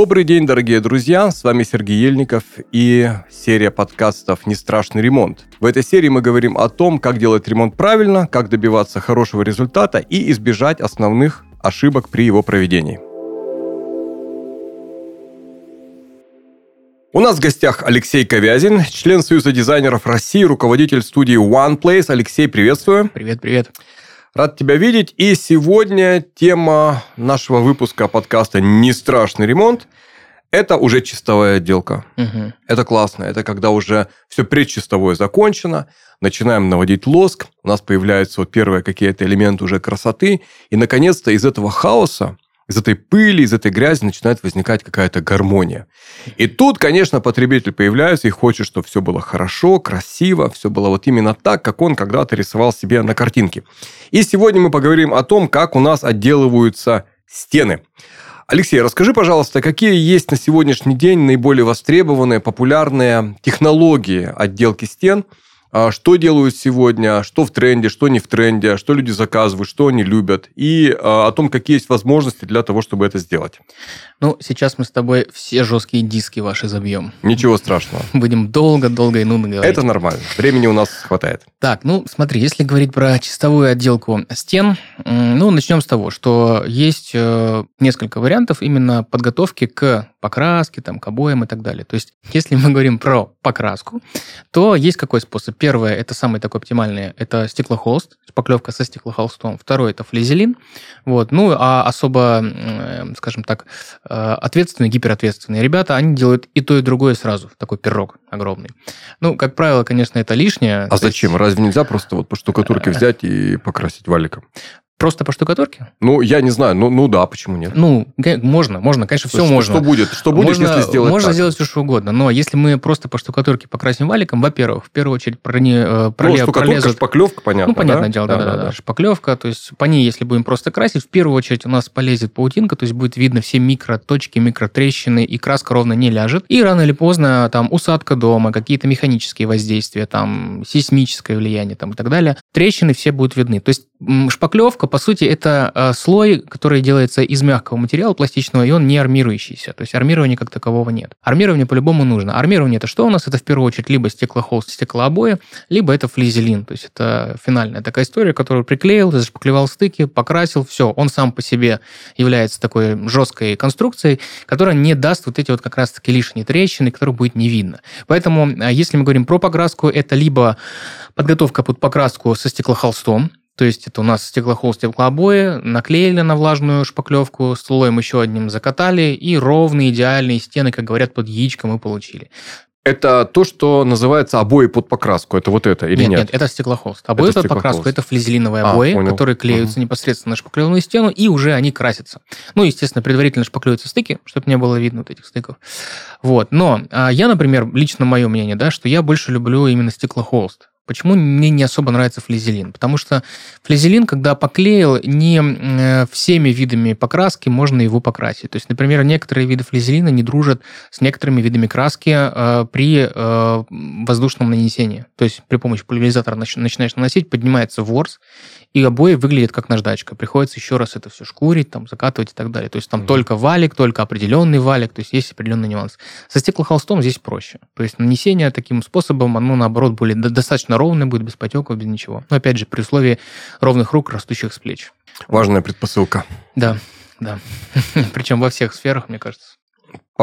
Добрый день, дорогие друзья! С вами Сергей Ельников и серия подкастов «Не страшный ремонт». В этой серии мы говорим о том, как делать ремонт правильно, как добиваться хорошего результата и избежать основных ошибок при его проведении. У нас в гостях Алексей Ковязин, член Союза дизайнеров России, руководитель студии OnePlace. Алексей, приветствую. Привет, привет. Рад тебя видеть. И сегодня тема нашего выпуска подкаста «Не страшный ремонт». Это уже чистовая отделка. Угу. Это классно. Это когда уже все предчистовое закончено, начинаем наводить лоск, у нас появляются вот первые какие-то элементы уже красоты, и, наконец-то, из этого хаоса из этой пыли, из этой грязи начинает возникать какая-то гармония. И тут, конечно, потребитель появляется и хочет, чтобы все было хорошо, красиво, все было вот именно так, как он когда-то рисовал себе на картинке. И сегодня мы поговорим о том, как у нас отделываются стены. Алексей, расскажи, пожалуйста, какие есть на сегодняшний день наиболее востребованные, популярные технологии отделки стен – что делают сегодня, что в тренде, что не в тренде, что люди заказывают, что они любят, и а, о том, какие есть возможности для того, чтобы это сделать. Ну, сейчас мы с тобой все жесткие диски ваши забьем. Ничего страшного. Будем долго-долго и нудно говорить. Это нормально. Времени у нас хватает. Так, ну, смотри, если говорить про чистовую отделку стен, ну, начнем с того, что есть э, несколько вариантов именно подготовки к покраске, там, к обоям и так далее. То есть, если мы говорим про покраску, то есть какой способ? Первое, это самый такой оптимальный, это стеклохолст, шпаклевка со стеклохолстом. Второй, это флизелин. Вот. Ну, а особо, скажем так, э, ответственные, гиперответственные ребята, они делают и то, и другое сразу, такой пирог огромный. Ну, как правило, конечно, это лишнее. А зачем? Есть... Разве нельзя просто вот по штукатурке взять и покрасить валиком? Просто по штукатурке? Ну, я не знаю. Ну, ну да, почему нет? Ну, можно, можно, конечно, все что, можно. Что будет? Что будет, можно, если сделать Можно так? сделать все, что угодно. Но если мы просто по штукатурке покрасим валиком, во-первых, в первую очередь прони, э, проле, ну, штукатурка, пролезут... шпаклевка, понятно, Ну, понятное да? дело, да, да, да. Шпаклевка, то есть по ней, если будем просто красить, в первую очередь у нас полезет паутинка, то есть будет видно все микроточки, микротрещины, и краска ровно не ляжет. И рано или поздно там усадка дома, какие-то механические воздействия, там сейсмическое влияние там, и так далее. Трещины все будут видны. То есть шпаклевка, по сути, это Э, слой, который делается из мягкого материала пластичного, и он не армирующийся. То есть армирования как такового нет. Армирование по-любому нужно. Армирование это что у нас? Это в первую очередь либо стеклохолст, стеклообои, либо это флизелин. То есть это финальная такая история, которую приклеил, зашпаклевал стыки, покрасил, все. Он сам по себе является такой жесткой конструкцией, которая не даст вот эти вот как раз-таки лишние трещины, которые будет не видно. Поэтому, э, если мы говорим про покраску, это либо подготовка под покраску со стеклохолстом, то есть это у нас стеклохолст, стеклообои, наклеили на влажную шпаклевку, слоем еще одним закатали, и ровные идеальные стены, как говорят, под яичко мы получили. Это то, что называется обои под покраску. Это вот это или нет? Нет, нет это стеклохолст. Обои это под покраску – это флизелиновые а, обои, понял. которые клеются угу. непосредственно на шпаклеванную стену, и уже они красятся. Ну, естественно, предварительно шпаклюются стыки, чтобы не было видно вот этих стыков. Вот. Но а я, например, лично мое мнение, да, что я больше люблю именно стеклохолст. Почему мне не особо нравится флизелин? Потому что флизелин, когда поклеил, не э, всеми видами покраски можно его покрасить. То есть, например, некоторые виды флизелина не дружат с некоторыми видами краски э, при э, воздушном нанесении. То есть при помощи пульверизатора начинаешь наносить, поднимается ворс, и обои выглядят как наждачка. Приходится еще раз это все шкурить, там, закатывать и так далее. То есть там mm-hmm. только валик, только определенный валик, то есть есть определенный нюанс. Со стеклохолстом здесь проще. То есть нанесение таким способом, оно наоборот более достаточно ровное будет, без потеков, без ничего. Но опять же, при условии ровных рук, растущих с плеч. Важная предпосылка. Да, да. Причем во всех сферах, мне кажется.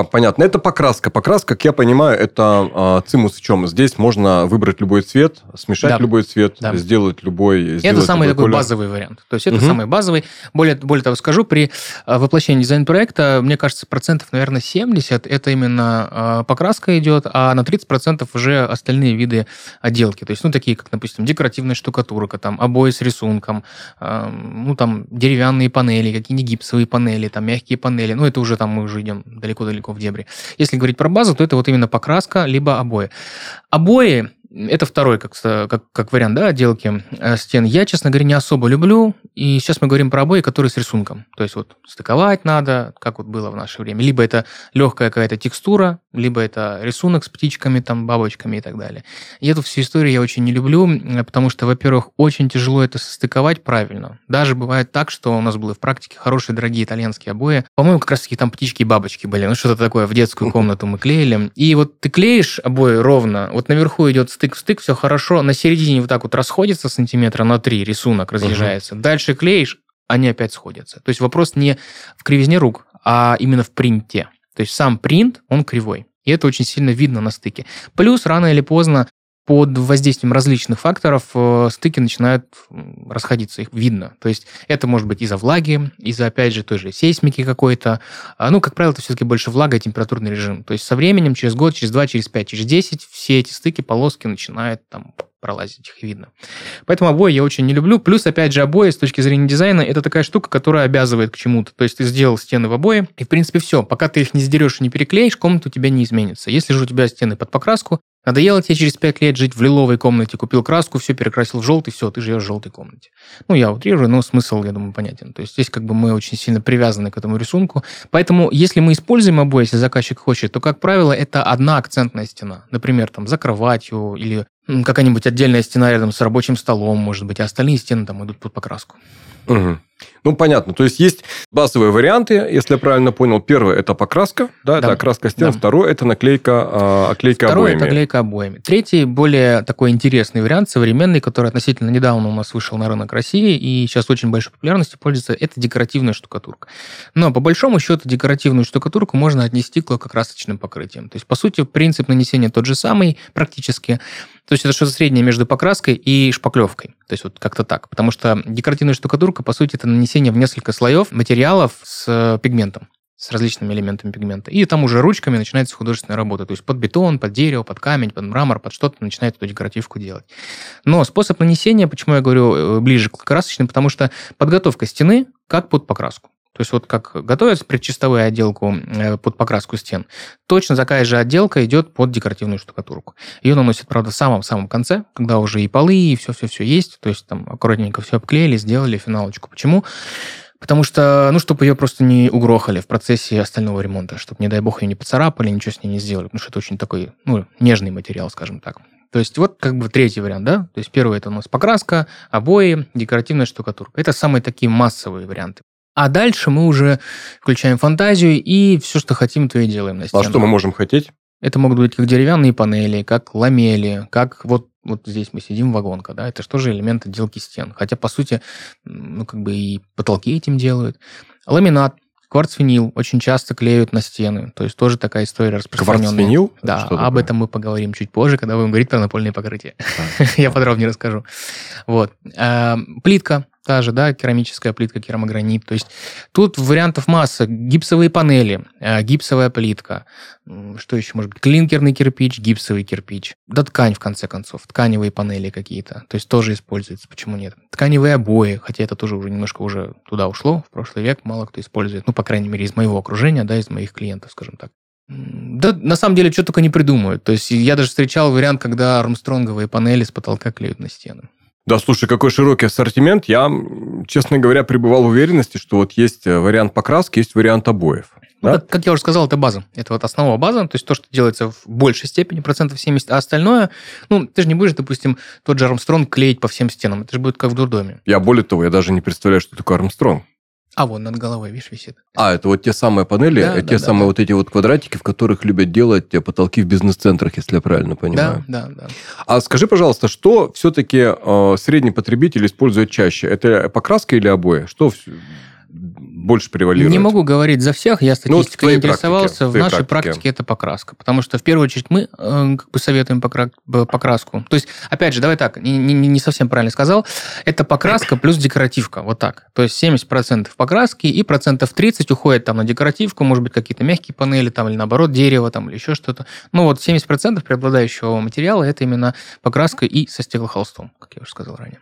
Понятно. Это покраска. Покраска, как я понимаю, это э, цимус чем? Здесь можно выбрать любой цвет, смешать да. любой цвет, да. сделать любой... Это самый такой колер. базовый вариант. То есть это угу. самый базовый. Более, более того скажу, при а, воплощении дизайн-проекта, мне кажется, процентов, наверное, 70 это именно э, покраска идет, а на 30 процентов уже остальные виды отделки. То есть, ну, такие, как, допустим, декоративная штукатурка, там, обои с рисунком, э, ну, там, деревянные панели, какие-нибудь гипсовые панели, там, мягкие панели. Ну, это уже там мы уже идем далеко-далеко далеко в дебри. Если говорить про базу, то это вот именно покраска, либо обои. Обои Это второй как, как, как вариант да, отделки э, стен. Я, честно говоря, не особо люблю. И сейчас мы говорим про обои, которые с рисунком. То есть вот стыковать надо, как вот было в наше время. Либо это легкая какая-то текстура, либо это рисунок с птичками, там, бабочками и так далее. И эту всю историю я очень не люблю, потому что, во-первых, очень тяжело это состыковать правильно. Даже бывает так, что у нас было в практике хорошие, дорогие итальянские обои. По-моему, как раз-таки там птички и бабочки были. Ну, что-то такое в детскую комнату мы клеили. И вот ты клеишь обои ровно, вот наверху идет стык в стык, все хорошо, на середине вот так вот расходится сантиметра на три рисунок разъезжается. Угу. Дальше клеишь, они опять сходятся. То есть вопрос не в кривизне рук, а именно в принте. То есть сам принт, он кривой. И это очень сильно видно на стыке. Плюс рано или поздно под воздействием различных факторов э, стыки начинают расходиться, их видно. То есть это может быть из-за влаги, из-за, опять же, той же сейсмики какой-то. А, ну, как правило, это все-таки больше влага и температурный режим. То есть со временем, через год, через два, через пять, через десять, все эти стыки, полоски начинают там пролазить, их видно. Поэтому обои я очень не люблю. Плюс, опять же, обои с точки зрения дизайна, это такая штука, которая обязывает к чему-то. То есть ты сделал стены в обои, и, в принципе, все. Пока ты их не сдерешь и не переклеишь, комната у тебя не изменится. Если же у тебя стены под покраску, Надоело тебе через 5 лет жить в лиловой комнате, купил краску, все перекрасил в желтый, все, ты живешь в желтой комнате. Ну, я утрирую, но смысл, я думаю, понятен. То есть здесь как бы мы очень сильно привязаны к этому рисунку. Поэтому, если мы используем обои, если заказчик хочет, то, как правило, это одна акцентная стена. Например, там за кроватью или какая-нибудь отдельная стена рядом с рабочим столом, может быть, а остальные стены там идут под покраску. Угу. Ну, понятно. То есть, есть базовые варианты, если я правильно понял. Первый – это покраска, да, да. это окраска стен. Да. Второй – это наклейка, э, оклейка Второй обоями. это клейка обоями. Третий, более такой интересный вариант, современный, который относительно недавно у нас вышел на рынок России и сейчас очень большой популярностью пользуется, это декоративная штукатурка. Но, по большому счету, декоративную штукатурку можно отнести к лакокрасочным покрытиям. То есть, по сути, принцип нанесения тот же самый практически, то есть это что-то среднее между покраской и шпаклевкой. То есть вот как-то так. Потому что декоративная штукатурка, по сути, это нанесение в несколько слоев материалов с э, пигментом с различными элементами пигмента. И там уже ручками начинается художественная работа. То есть под бетон, под дерево, под камень, под мрамор, под что-то начинает эту декоративку делать. Но способ нанесения, почему я говорю э, ближе к красочным, потому что подготовка стены как под покраску. То есть вот как готовят предчистовую отделку э, под покраску стен, точно такая же отделка идет под декоративную штукатурку. Ее наносят, правда, в самом-самом конце, когда уже и полы, и все-все-все есть. То есть там аккуратненько все обклеили, сделали финалочку. Почему? Потому что, ну, чтобы ее просто не угрохали в процессе остального ремонта, чтобы, не дай бог, ее не поцарапали, ничего с ней не сделали, потому что это очень такой, ну, нежный материал, скажем так. То есть вот как бы третий вариант, да? То есть первый это у нас покраска, обои, декоративная штукатурка. Это самые такие массовые варианты. А дальше мы уже включаем фантазию и все, что хотим, то и делаем на стену. А что мы можем хотеть? Это могут быть как деревянные панели, как ламели, как вот, вот здесь мы сидим, вагонка, да, это же элемент отделки стен. Хотя, по сути, ну, как бы и потолки этим делают. Ламинат, Кварцвинил очень часто клеют на стены. То есть тоже такая история распространенная. Кварцвинил? Да, об такое? этом мы поговорим чуть позже, когда будем говорить про напольные покрытия. Я подробнее расскажу. Вот. А, плитка та же, да, керамическая плитка, керамогранит. То есть тут вариантов масса. Гипсовые панели, э, гипсовая плитка, что еще может быть? Клинкерный кирпич, гипсовый кирпич. Да ткань, в конце концов. Тканевые панели какие-то. То есть тоже используется. Почему нет? Тканевые обои, хотя это тоже уже немножко уже туда ушло, в прошлый век мало кто использует. Ну, по крайней мере, из моего окружения, да, из моих клиентов, скажем так. Да, на самом деле, что только не придумают. То есть я даже встречал вариант, когда армстронговые панели с потолка клеют на стены. Да, слушай, какой широкий ассортимент. Я, честно говоря, пребывал в уверенности, что вот есть э, вариант покраски, есть вариант обоев. Ну, да? как, как я уже сказал, это база. Это вот основа база, то есть то, что делается в большей степени, процентов 70, а остальное, ну, ты же не будешь, допустим, тот же Армстронг клеить по всем стенам. Это же будет как в дурдоме. Я более того, я даже не представляю, что такое Армстронг. А вон над головой, видишь, висит. А, это вот те самые панели, да, те да, самые да. вот эти вот квадратики, в которых любят делать те потолки в бизнес-центрах, если я правильно понимаю. Да, да, да. А скажи, пожалуйста, что все-таки э, средний потребитель использует чаще? Это покраска или обои? Что больше превалирует? Не могу говорить за всех, я статистикой ну, не интересовался. Практике, в нашей практике. практике это покраска. Потому что, в первую очередь, мы э, как бы советуем покра... покраску. То есть, опять же, давай так, не, не, не совсем правильно сказал, это покраска плюс декоративка, вот так. То есть 70% покраски и процентов 30 уходит там на декоративку, может быть, какие-то мягкие панели там или наоборот дерево там или еще что-то. Ну вот 70% преобладающего материала это именно покраска и со стеклохолстом, как я уже сказал ранее.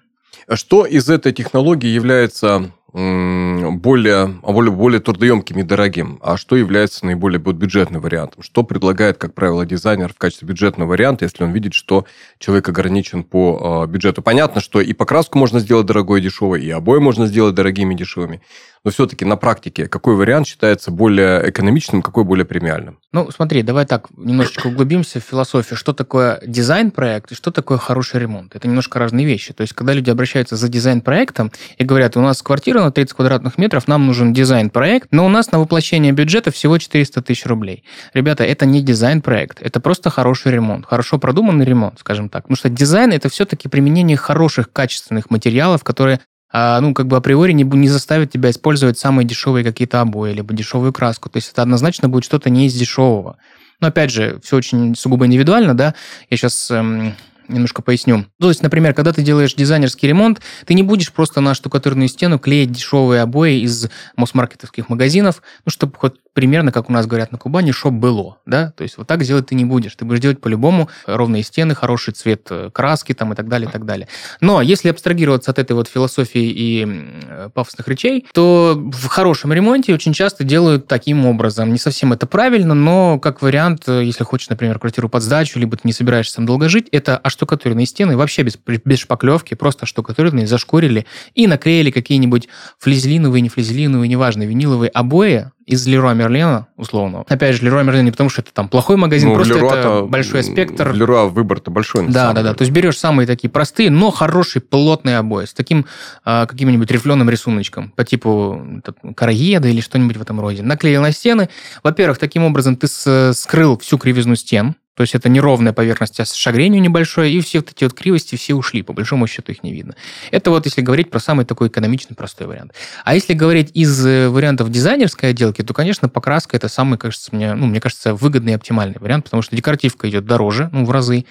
Что из этой технологии является более, более, более трудоемким и дорогим, а что является наиболее бюджетным вариантом? Что предлагает, как правило, дизайнер в качестве бюджетного варианта, если он видит, что человек ограничен по бюджету? Понятно, что и покраску можно сделать дорогой и дешевой, и обои можно сделать дорогими и дешевыми но все-таки на практике какой вариант считается более экономичным, какой более премиальным? Ну, смотри, давай так немножечко углубимся в философию. Что такое дизайн-проект и что такое хороший ремонт? Это немножко разные вещи. То есть, когда люди обращаются за дизайн-проектом и говорят, у нас квартира на 30 квадратных метров, нам нужен дизайн-проект, но у нас на воплощение бюджета всего 400 тысяч рублей. Ребята, это не дизайн-проект, это просто хороший ремонт, хорошо продуманный ремонт, скажем так. Потому что дизайн – это все-таки применение хороших, качественных материалов, которые ну, как бы априори не, не заставит тебя использовать самые дешевые какие-то обои, либо дешевую краску. То есть это однозначно будет что-то не из дешевого. Но опять же, все очень сугубо индивидуально, да. Я сейчас эм, немножко поясню. То есть, например, когда ты делаешь дизайнерский ремонт, ты не будешь просто на штукатурную стену клеить дешевые обои из мосмаркетовских магазинов, ну, чтобы хоть примерно, как у нас говорят на Кубани, шоп было, да, то есть вот так сделать ты не будешь, ты будешь делать по-любому ровные стены, хороший цвет э, краски там и так далее, и так далее. Но если абстрагироваться от этой вот философии и пафосных речей, то в хорошем ремонте очень часто делают таким образом. Не совсем это правильно, но как вариант, э, если хочешь, например, квартиру под сдачу, либо ты не собираешься там долго жить, это оштукатуренные стены вообще без, без шпаклевки, просто оштукатуренные, зашкурили и наклеили какие-нибудь флизелиновые, не флизелиновые, неважно, виниловые обои, из Леруа Мерлена, условно. Опять же, Леруа Мерлен не потому, что это там плохой магазин, ну, просто это большой спектр. В Леруа выбор-то большой. Да, да, да. То есть берешь самые такие простые, но хорошие плотные обои с таким а, каким-нибудь рифленым рисуночком по типу караеда или что-нибудь в этом роде. Наклеил на стены. Во-первых, таким образом ты скрыл всю кривизну стен, то есть это неровная поверхность, а с шагренью небольшое, и все вот эти вот кривости все ушли, по большому счету их не видно. Это вот если говорить про самый такой экономичный, простой вариант. А если говорить из э, вариантов дизайнерской отделки, то, конечно, покраска это самый, кажется, мне, ну, мне кажется, выгодный и оптимальный вариант, потому что декоративка идет дороже, ну, в разы.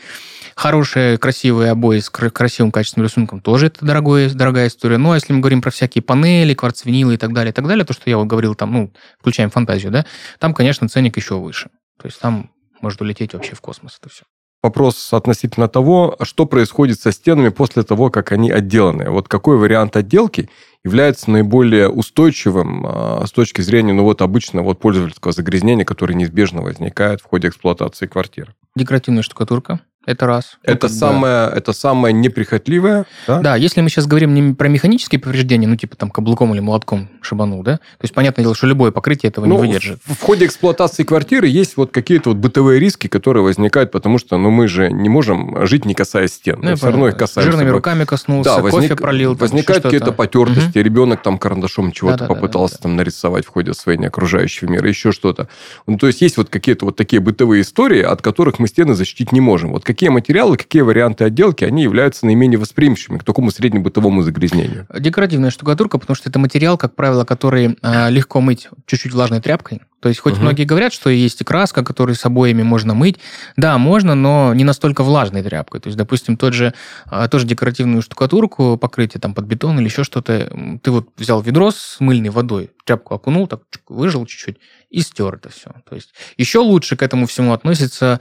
Хорошие, красивые обои с красивым качественным рисунком тоже это дорогое, дорогая история. Ну, а если мы говорим про всякие панели, кварцвинилы и так далее, и так далее, то, что я вот говорил, там, ну, включаем фантазию, да, там, конечно, ценник еще выше. То есть там может улететь вообще в космос это все. Вопрос относительно того, что происходит со стенами после того, как они отделаны. Вот какой вариант отделки является наиболее устойчивым а, с точки зрения ну, вот, обычного вот, пользовательского загрязнения, которое неизбежно возникает в ходе эксплуатации квартиры? Декоративная штукатурка. Это раз. Это, ну, самое, да. это самое неприхотливое. Да? да, если мы сейчас говорим не про механические повреждения, ну, типа там каблуком или молотком шибанул, да, то есть понятное дело, что любое покрытие этого ну, не выдержит. В, в ходе эксплуатации квартиры есть вот какие-то вот бытовые риски, которые возникают, потому что, ну, мы же не можем жить, не касаясь стен. Ну, все равно их касаемся. Жирными руками коснулся, да, возник, кофе пролил. Возникают какие-то потертости, угу. ребенок там карандашом чего-то да, да, попытался да, да, там нарисовать в ходе освоения окружающего мира, еще что-то. Ну, то есть есть вот какие-то вот такие бытовые истории, от которых мы стены защитить не можем. Вот какие материалы, какие варианты отделки, они являются наименее восприимчивыми к такому среднебытовому загрязнению? Декоративная штукатурка, потому что это материал, как правило, который э, легко мыть чуть-чуть влажной тряпкой. То есть, хоть угу. многие говорят, что есть и краска, которую с обоями можно мыть. Да, можно, но не настолько влажной тряпкой. То есть, допустим, тот же, э, тоже декоративную штукатурку, покрытие там под бетон или еще что-то, ты вот взял ведро с мыльной водой, тряпку окунул, так выжил чуть-чуть и стер это все. То есть, еще лучше к этому всему относится а,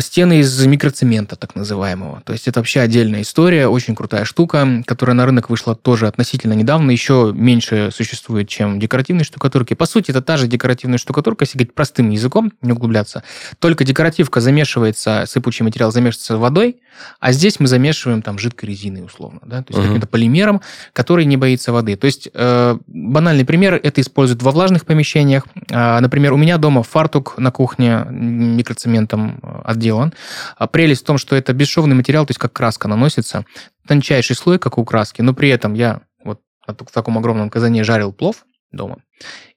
стены из микроцемента, так называемого. То есть это вообще отдельная история, очень крутая штука, которая на рынок вышла тоже относительно недавно, еще меньше существует, чем декоративные штукатурки. По сути, это та же декоративная штукатурка, если говорить простым языком, не углубляться. Только декоративка замешивается, сыпучий материал замешивается водой, а здесь мы замешиваем там жидкой резиной условно, да, то есть uh-huh. каким-то полимером, который не боится воды. То есть э, банальный пример, это используют во влажных помещениях. Э, например, у меня дома фартук на кухне микроцементом отделан. А прелесть в том, что это бесшовный материал, то есть как краска наносится, тончайший слой, как у краски, но при этом я вот в таком огромном казане жарил плов дома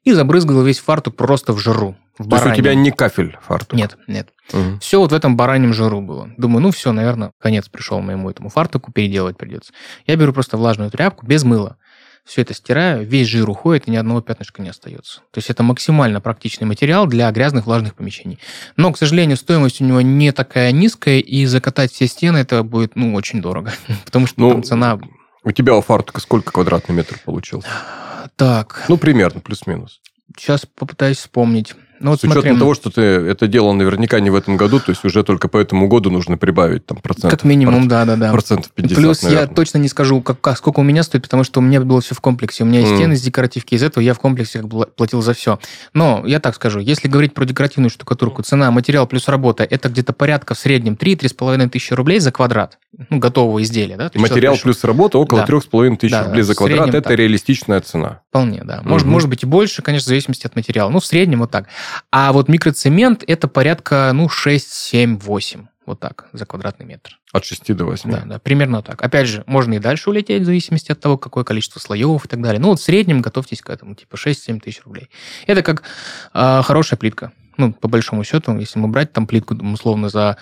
и забрызгал весь фартук просто в жиру. В То есть у тебя не кафель фартук? Нет, нет. Угу. Все вот в этом бараньем жиру было. Думаю, ну все, наверное, конец пришел моему этому фартуку, переделать придется. Я беру просто влажную тряпку без мыла все это стираю, весь жир уходит, и ни одного пятнышка не остается. То есть это максимально практичный материал для грязных влажных помещений. Но, к сожалению, стоимость у него не такая низкая, и закатать все стены это будет, ну, очень дорого. Потому что ну, там цена... У тебя у фартука сколько квадратный метр получился? Так. Ну, примерно, плюс-минус. Сейчас попытаюсь вспомнить. Ну, вот С учетом смотрим. того, что ты это делал наверняка не в этом году, то есть уже только по этому году нужно прибавить там процент. Как минимум, да, да, да. Процентов 50, Плюс наверное. я точно не скажу, как, сколько у меня стоит, потому что у меня было все в комплексе. У меня есть mm. стены с декоративки, из этого я в комплексе платил за все. Но я так скажу, если говорить про декоративную штукатурку, цена, материал плюс работа, это где-то порядка в среднем 3-3,5 тысячи рублей за квадрат, ну, готового изделия. Да? Материал плюс работа около да. 3,5 тысяч да, рублей за квадрат, это так. реалистичная цена. Вполне, да. Может, mm может быть и больше, конечно, в зависимости от материала. Ну, в среднем вот так. А вот микроцемент – это порядка, ну, 6, 7, 8. Вот так, за квадратный метр. От 6 до 8. Да, да, примерно так. Опять же, можно и дальше улететь, в зависимости от того, какое количество слоев и так далее. Ну, вот в среднем готовьтесь к этому, типа 6-7 тысяч рублей. Это как э, хорошая плитка. Ну, по большому счету, если мы брать там плитку, условно, за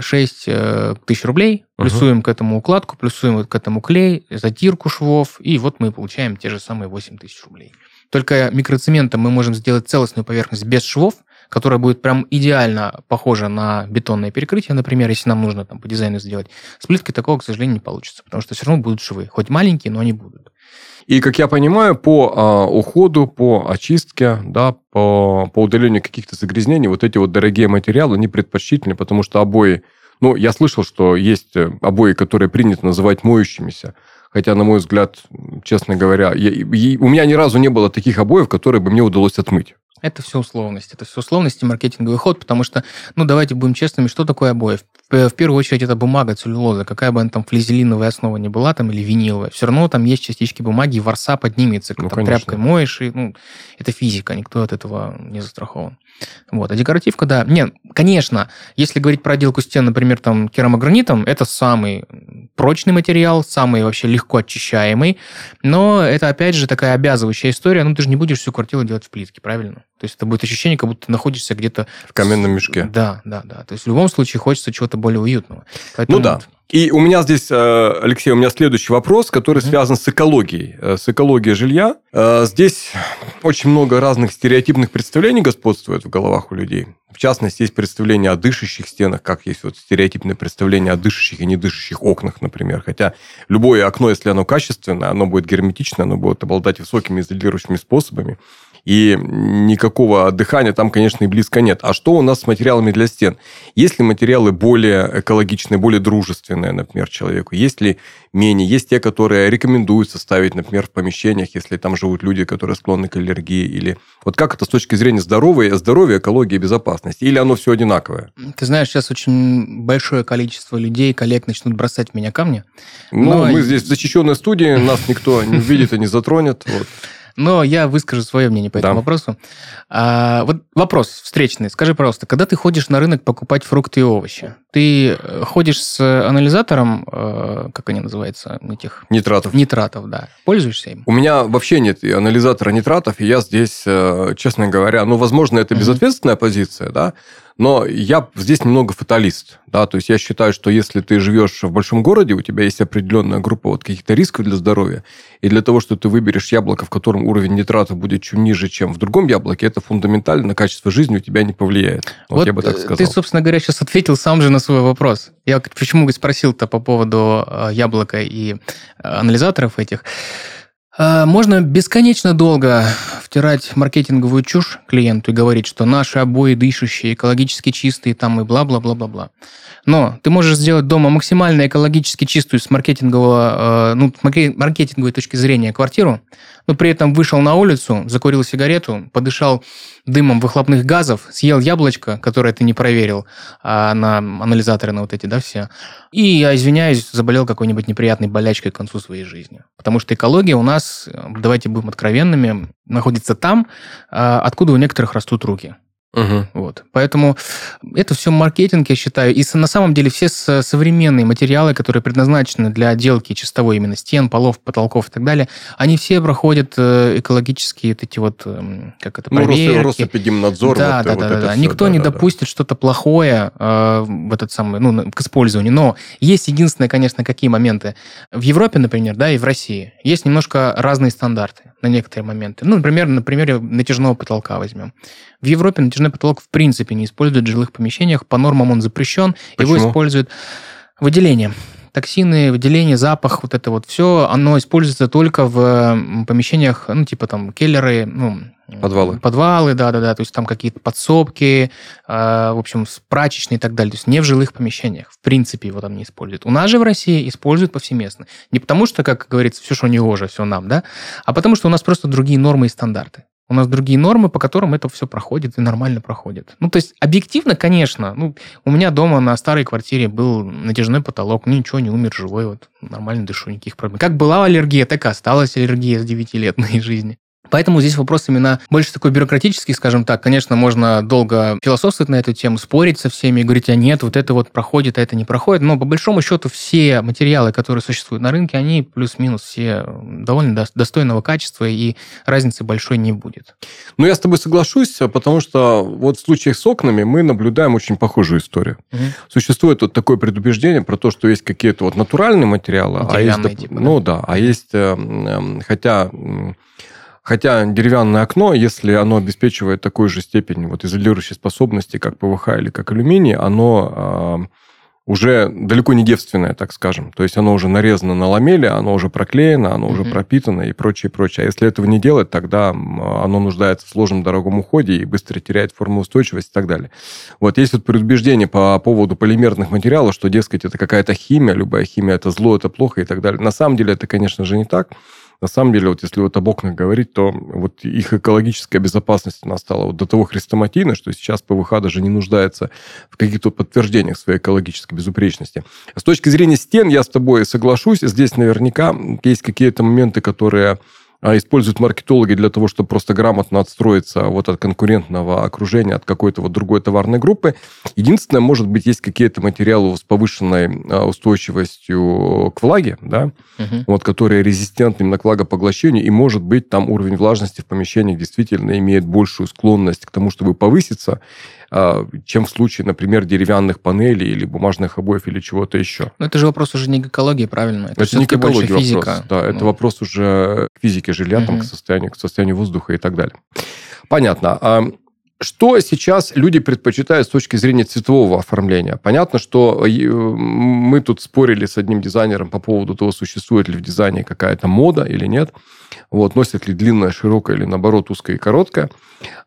6 э, тысяч рублей, плюсуем uh-huh. к этому укладку, плюсуем к этому клей, затирку швов, и вот мы получаем те же самые 8 тысяч рублей. Только микроцементом мы можем сделать целостную поверхность без швов, которая будет прям идеально похожа на бетонное перекрытие, например, если нам нужно там по дизайну сделать. С плиткой такого, к сожалению, не получится, потому что все равно будут швы. Хоть маленькие, но они будут. И, как я понимаю, по а, уходу, по очистке, да, по, по удалению каких-то загрязнений, вот эти вот дорогие материалы, они предпочтительны, потому что обои... Ну, я слышал, что есть э, обои, которые принято называть моющимися. Хотя, на мой взгляд, честно говоря, я, я, у меня ни разу не было таких обоев, которые бы мне удалось отмыть. Это все условность. Это все условности маркетинговый ход, потому что, ну, давайте будем честными, что такое обои? В первую очередь, это бумага, целлюлоза. Какая бы она там флизелиновая основа не была, там, или виниловая, все равно там есть частички бумаги, и ворса поднимется. Ну, там, тряпкой моешь, и, ну, это физика, никто от этого не застрахован. Вот. А декоративка, да. Нет, конечно, если говорить про отделку стен, например, там керамогранитом, это самый прочный материал, самый вообще легко очищаемый, но это, опять же, такая обязывающая история. Ну, ты же не будешь всю квартиру делать в плитке, правильно? То есть это будет ощущение, как будто ты находишься где-то... В каменном мешке. Да, да, да. То есть в любом случае хочется чего-то более уютного. Поэтому ну да. Вот... И у меня здесь, э, Алексей, у меня следующий вопрос, который связан с экологией, э, с экологией жилья. Э, здесь очень много разных стереотипных представлений господствует в головах у людей. В частности, есть представление о дышащих стенах, как есть вот стереотипное представление о дышащих и недышащих окнах, например. Хотя любое окно, если оно качественное, оно будет герметичное, оно будет обладать высокими изолирующими способами и никакого дыхания там, конечно, и близко нет. А что у нас с материалами для стен? Есть ли материалы более экологичные, более дружественные, например, человеку? Есть ли менее? Есть те, которые рекомендуются ставить, например, в помещениях, если там живут люди, которые склонны к аллергии? Или вот как это с точки зрения здоровья, здоровья, экологии, безопасности? Или оно все одинаковое? Ты знаешь, сейчас очень большое количество людей, коллег начнут бросать в меня камни. Ну, но... мы здесь в защищенной студии, нас никто не увидит и не затронет. Вот. Но я выскажу свое мнение по этому да. вопросу. А, вот вопрос встречный. Скажи, пожалуйста, когда ты ходишь на рынок покупать фрукты и овощи, ты э, ходишь с анализатором, э, как они называются, этих... Нитратов. Нитратов, да. Пользуешься им? У меня вообще нет анализатора нитратов, и я здесь, э, честно говоря, ну, возможно, это безответственная позиция, да, но я здесь немного фаталист. Да? То есть я считаю, что если ты живешь в большом городе, у тебя есть определенная группа вот каких-то рисков для здоровья, и для того, что ты выберешь яблоко, в котором уровень нитрата будет чуть ниже, чем в другом яблоке, это фундаментально на качество жизни у тебя не повлияет. Вот, вот я бы так сказал. Ты, собственно говоря, сейчас ответил сам же на свой вопрос. Я почему спросил-то по поводу э, яблока и э, анализаторов этих. А, можно бесконечно долго втирать маркетинговую чушь клиенту и говорить, что наши обои дышащие, экологически чистые там и бла-бла-бла-бла-бла. Но ты можешь сделать дома максимально экологически чистую с маркетингового, э, ну, маркетинговой точки зрения квартиру, но при этом вышел на улицу, закурил сигарету, подышал дымом выхлопных газов, съел яблочко, которое ты не проверил, а на анализаторы на вот эти, да, все. И, я извиняюсь, заболел какой-нибудь неприятной болячкой к концу своей жизни. Потому что экология у нас, давайте будем откровенными, находится там, а, откуда у некоторых растут руки. Угу. Вот. Поэтому это все маркетинг, я считаю. И на самом деле все современные материалы, которые предназначены для отделки чистовой именно стен, полов, потолков и так далее, они все проходят э, экологические вот эти вот, эм, как это, проверки. Ну, Росэпидемнадзор. Да, вот, да, вот да, да. Все, Никто да, не да, допустит да. что-то плохое э, в этот самый, ну, к использованию. Но есть единственное, конечно, какие моменты. В Европе, например, да, и в России есть немножко разные стандарты на некоторые моменты. Ну, например, на примере натяжного потолка возьмем. В Европе натяжной потолок в принципе не используют в жилых помещениях. По нормам он запрещен. Почему? Его используют выделение. Токсины, выделение, запах, вот это вот все, оно используется только в помещениях, ну, типа там келлеры, ну, Подвалы. Подвалы, да-да-да, то есть там какие-то подсобки, э, в общем, прачечные и так далее. То есть не в жилых помещениях. В принципе, его там не используют. У нас же в России используют повсеместно. Не потому что, как говорится, все, что не гоже, все нам, да, а потому что у нас просто другие нормы и стандарты. У нас другие нормы, по которым это все проходит и нормально проходит. Ну, то есть, объективно, конечно, ну, у меня дома на старой квартире был натяжной потолок, ну, ничего, не умер живой, вот, нормально дышу, никаких проблем. Как была аллергия, так и осталась аллергия с 9 лет моей жизни. Поэтому здесь вопрос именно больше такой бюрократический, скажем так. Конечно, можно долго философствовать на эту тему, спорить со всеми, говорить, а нет, вот это вот проходит, а это не проходит. Но по большому счету все материалы, которые существуют на рынке, они плюс-минус все довольно достойного качества, и разницы большой не будет. Ну, я с тобой соглашусь, потому что вот в случае с окнами мы наблюдаем очень похожую историю. Угу. Существует вот такое предубеждение про то, что есть какие-то вот натуральные материалы, а есть, типа, ну да, да а есть, эм, хотя Хотя деревянное окно, если оно обеспечивает такой же степень вот изолирующей способности, как ПВХ или как алюминий, оно э, уже далеко не девственное, так скажем. То есть оно уже нарезано на ламели, оно уже проклеено, оно mm-hmm. уже пропитано и прочее, прочее. А если этого не делать, тогда оно нуждается в сложном дорогом уходе и быстро теряет форму устойчивости и так далее. Вот есть вот предубеждение по поводу полимерных материалов, что, дескать, это какая-то химия, любая химия это зло, это плохо и так далее. На самом деле это, конечно же, не так. На самом деле, вот если вот об окнах говорить, то вот их экологическая безопасность, она стала вот до того хрестоматийной, что сейчас ПВХ даже не нуждается в каких-то подтверждениях своей экологической безупречности. С точки зрения стен, я с тобой соглашусь. Здесь наверняка есть какие-то моменты, которые используют маркетологи для того, чтобы просто грамотно отстроиться вот от конкурентного окружения, от какой-то вот другой товарной группы. Единственное, может быть, есть какие-то материалы с повышенной а, устойчивостью к влаге, да, угу. вот, которые резистентны именно к влагопоглощению, и, может быть, там уровень влажности в помещениях действительно имеет большую склонность к тому, чтобы повыситься, а, чем в случае, например, деревянных панелей или бумажных обоев или чего-то еще. Но это же вопрос уже не к экологии, правильно? Это, это не к экологии физика. вопрос. Да, ну. это вопрос уже к физике жилья, угу. там, к, состоянию, к состоянию воздуха и так далее. Понятно. А что сейчас люди предпочитают с точки зрения цветового оформления? Понятно, что э, мы тут спорили с одним дизайнером по поводу того, существует ли в дизайне какая-то мода или нет. Вот, носит ли длинная, широкая или, наоборот, узкая и короткая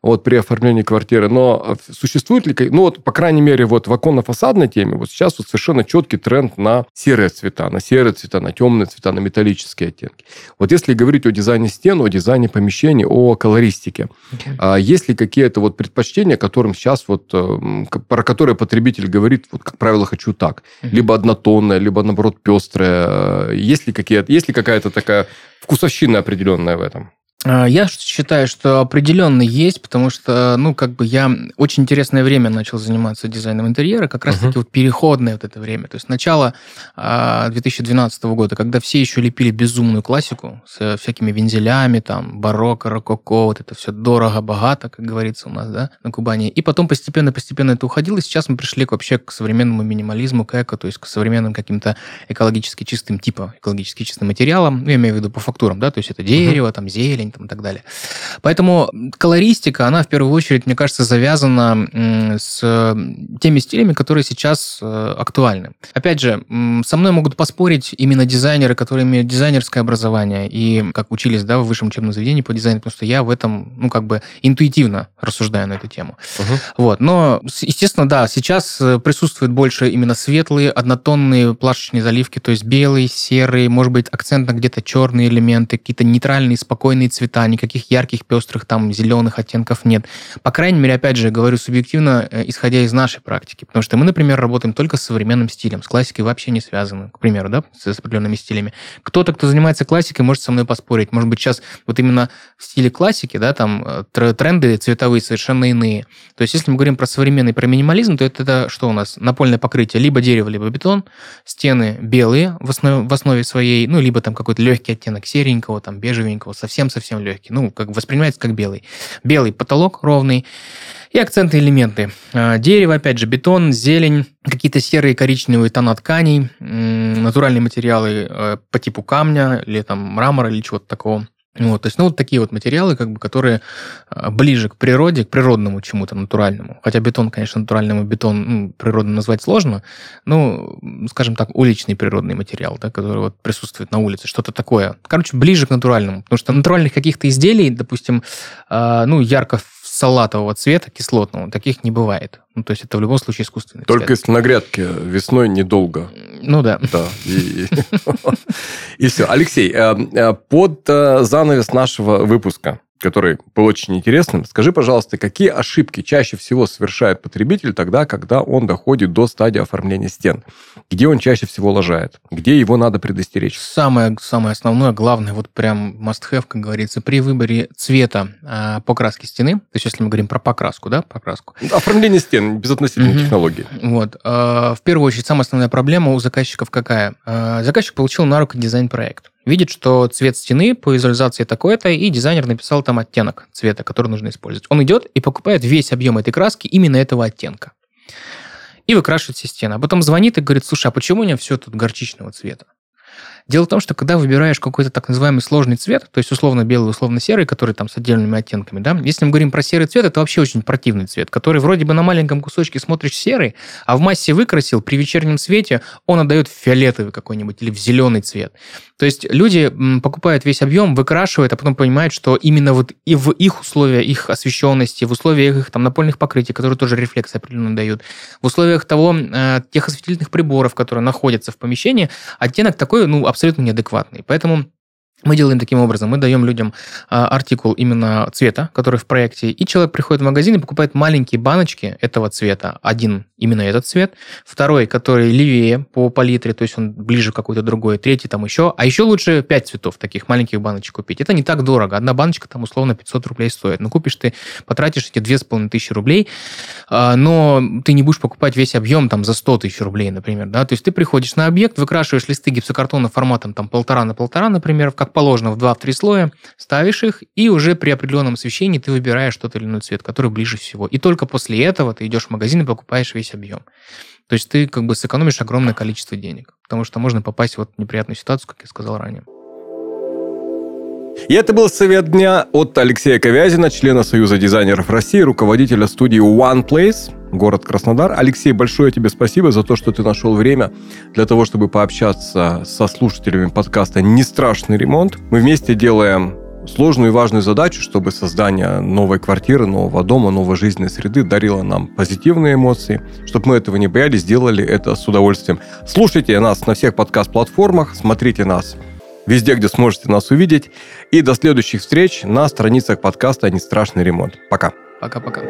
вот, при оформлении квартиры. Но существует ли... Ну, вот, по крайней мере, вот в оконно-фасадной теме вот сейчас вот совершенно четкий тренд на серые цвета, на серые цвета, на темные цвета, на металлические оттенки. Вот если говорить о дизайне стен, о дизайне помещений, о колористике, okay. есть ли какие-то вот предпочтения, которым сейчас вот... Э, про которые потребитель говорит, вот, как правило, хочу так. Uh-huh. Либо однотонная, либо, наоборот, пестрая. Есть ли, какие есть ли какая-то такая вкусовщина определенная в этом? А, я считаю, что определенно есть, потому что, ну, как бы я очень интересное время начал заниматься дизайном интерьера, как раз-таки uh-huh. вот переходное вот это время. То есть начало 2012 а, года, когда все еще лепили безумную классику с всякими вензелями, там, барокко, рококо, вот это все дорого-богато, как говорится у нас, да, на Кубани. И потом постепенно-постепенно это уходило, и сейчас мы пришли вообще к современному минимализму, к эко, то есть к современным каким-то экологически чистым, типа экологически чистым материалам, ну, я имею в виду по фактурам, да, то есть это дерево, uh-huh. там, зелень, там, и так далее. Поэтому колористика, она в первую очередь, мне кажется, завязана с теми стилями, которые сейчас э, актуальны. Опять же, со мной могут поспорить именно дизайнеры, которые имеют дизайнерское образование и как учились да, в высшем учебном заведении по дизайну, потому что я в этом, ну, как бы интуитивно рассуждаю на эту тему. Угу. Вот. Но, естественно, да, сейчас э, присутствует больше именно светлые, однотонные плашечные заливки, то есть белый, серый, может быть, акцентно где-то черные элементы, какие-то нейтральные, спокойные цвета цвета, никаких ярких, пестрых, там, зеленых оттенков нет. По крайней мере, опять же, говорю субъективно, э, исходя из нашей практики. Потому что мы, например, работаем только с современным стилем. С классикой вообще не связаны, к примеру, да, с определенными стилями. Кто-то, кто занимается классикой, может со мной поспорить. Может быть, сейчас вот именно в стиле классики, да, там э, тренды цветовые совершенно иные. То есть, если мы говорим про современный, про минимализм, то это, это что у нас? Напольное покрытие либо дерево, либо бетон, стены белые в основе, в основе своей, ну, либо там какой-то легкий оттенок серенького, там, бежевенького, совсем-совсем совсем легкий, ну, как воспринимается как белый. Белый потолок ровный и акцентные элементы. А, дерево, опять же, бетон, зелень, какие-то серые коричневые тона тканей, натуральные материалы э, по типу камня или там мрамора или чего-то такого. Вот, то есть, ну, вот такие вот материалы, как бы, которые а, ближе к природе, к природному чему-то натуральному. Хотя бетон, конечно, натуральным и бетон ну, природным назвать сложно, ну, скажем так, уличный природный материал, да, который вот присутствует на улице, что-то такое. Короче, ближе к натуральному. Потому что натуральных каких-то изделий, допустим, э, ну, ярко салатового цвета, кислотного, таких не бывает. Ну, то есть это в любом случае искусственный Только цвет. если на грядке весной недолго. Ну да. Да. И все. Алексей, э, э, под э, занавес нашего выпуска который был очень интересным. Скажи, пожалуйста, какие ошибки чаще всего совершает потребитель тогда, когда он доходит до стадии оформления стен? Где он чаще всего лажает? Где его надо предостеречь? Самое, самое основное, главное, вот прям must-have, как говорится, при выборе цвета э, покраски стены, то есть если мы говорим про покраску, да, покраску. Оформление стен, безотносительно угу. технологии. Вот. Э, в первую очередь, самая основная проблема у заказчиков какая? Э, заказчик получил на руку дизайн-проект видит, что цвет стены по визуализации такой-то, и дизайнер написал там оттенок цвета, который нужно использовать. Он идет и покупает весь объем этой краски именно этого оттенка. И выкрашивает все стены. А потом звонит и говорит, слушай, а почему у меня все тут горчичного цвета? Дело в том, что когда выбираешь какой-то так называемый сложный цвет, то есть условно белый, условно серый, который там с отдельными оттенками, да, если мы говорим про серый цвет, это вообще очень противный цвет, который вроде бы на маленьком кусочке смотришь серый, а в массе выкрасил, при вечернем свете он отдает в фиолетовый какой-нибудь или в зеленый цвет. То есть люди покупают весь объем, выкрашивают, а потом понимают, что именно вот и в их условиях, их освещенности, в условиях их там напольных покрытий, которые тоже рефлекс определенно дают, в условиях того, э, тех осветительных приборов, которые находятся в помещении, оттенок такой, ну, абсолютно неадекватный. Поэтому мы делаем таким образом, мы даем людям а, артикул именно цвета, который в проекте, и человек приходит в магазин и покупает маленькие баночки этого цвета. Один именно этот цвет, второй, который левее по палитре, то есть он ближе к какой-то другой, третий там еще, а еще лучше 5 цветов таких маленьких баночек купить. Это не так дорого, одна баночка там условно 500 рублей стоит. Но купишь ты, потратишь эти 2500 рублей, а, но ты не будешь покупать весь объем там за 100 тысяч рублей, например, да, то есть ты приходишь на объект, выкрашиваешь листы гипсокартона форматом там полтора на полтора, например, как положено в 2-3 слоя, ставишь их, и уже при определенном освещении ты выбираешь тот или иной цвет, который ближе всего. И только после этого ты идешь в магазин и покупаешь весь объем. То есть ты как бы сэкономишь огромное количество денег, потому что можно попасть в вот неприятную ситуацию, как я сказал ранее. И это был совет дня от Алексея Ковязина, члена Союза дизайнеров России, руководителя студии One Place, город Краснодар. Алексей, большое тебе спасибо за то, что ты нашел время для того, чтобы пообщаться со слушателями подкаста «Не страшный ремонт». Мы вместе делаем сложную и важную задачу, чтобы создание новой квартиры, нового дома, новой жизненной среды дарило нам позитивные эмоции. Чтобы мы этого не боялись, сделали это с удовольствием. Слушайте нас на всех подкаст-платформах, смотрите нас везде, где сможете нас увидеть. И до следующих встреч на страницах подкаста «Не страшный ремонт». Пока. Пока-пока.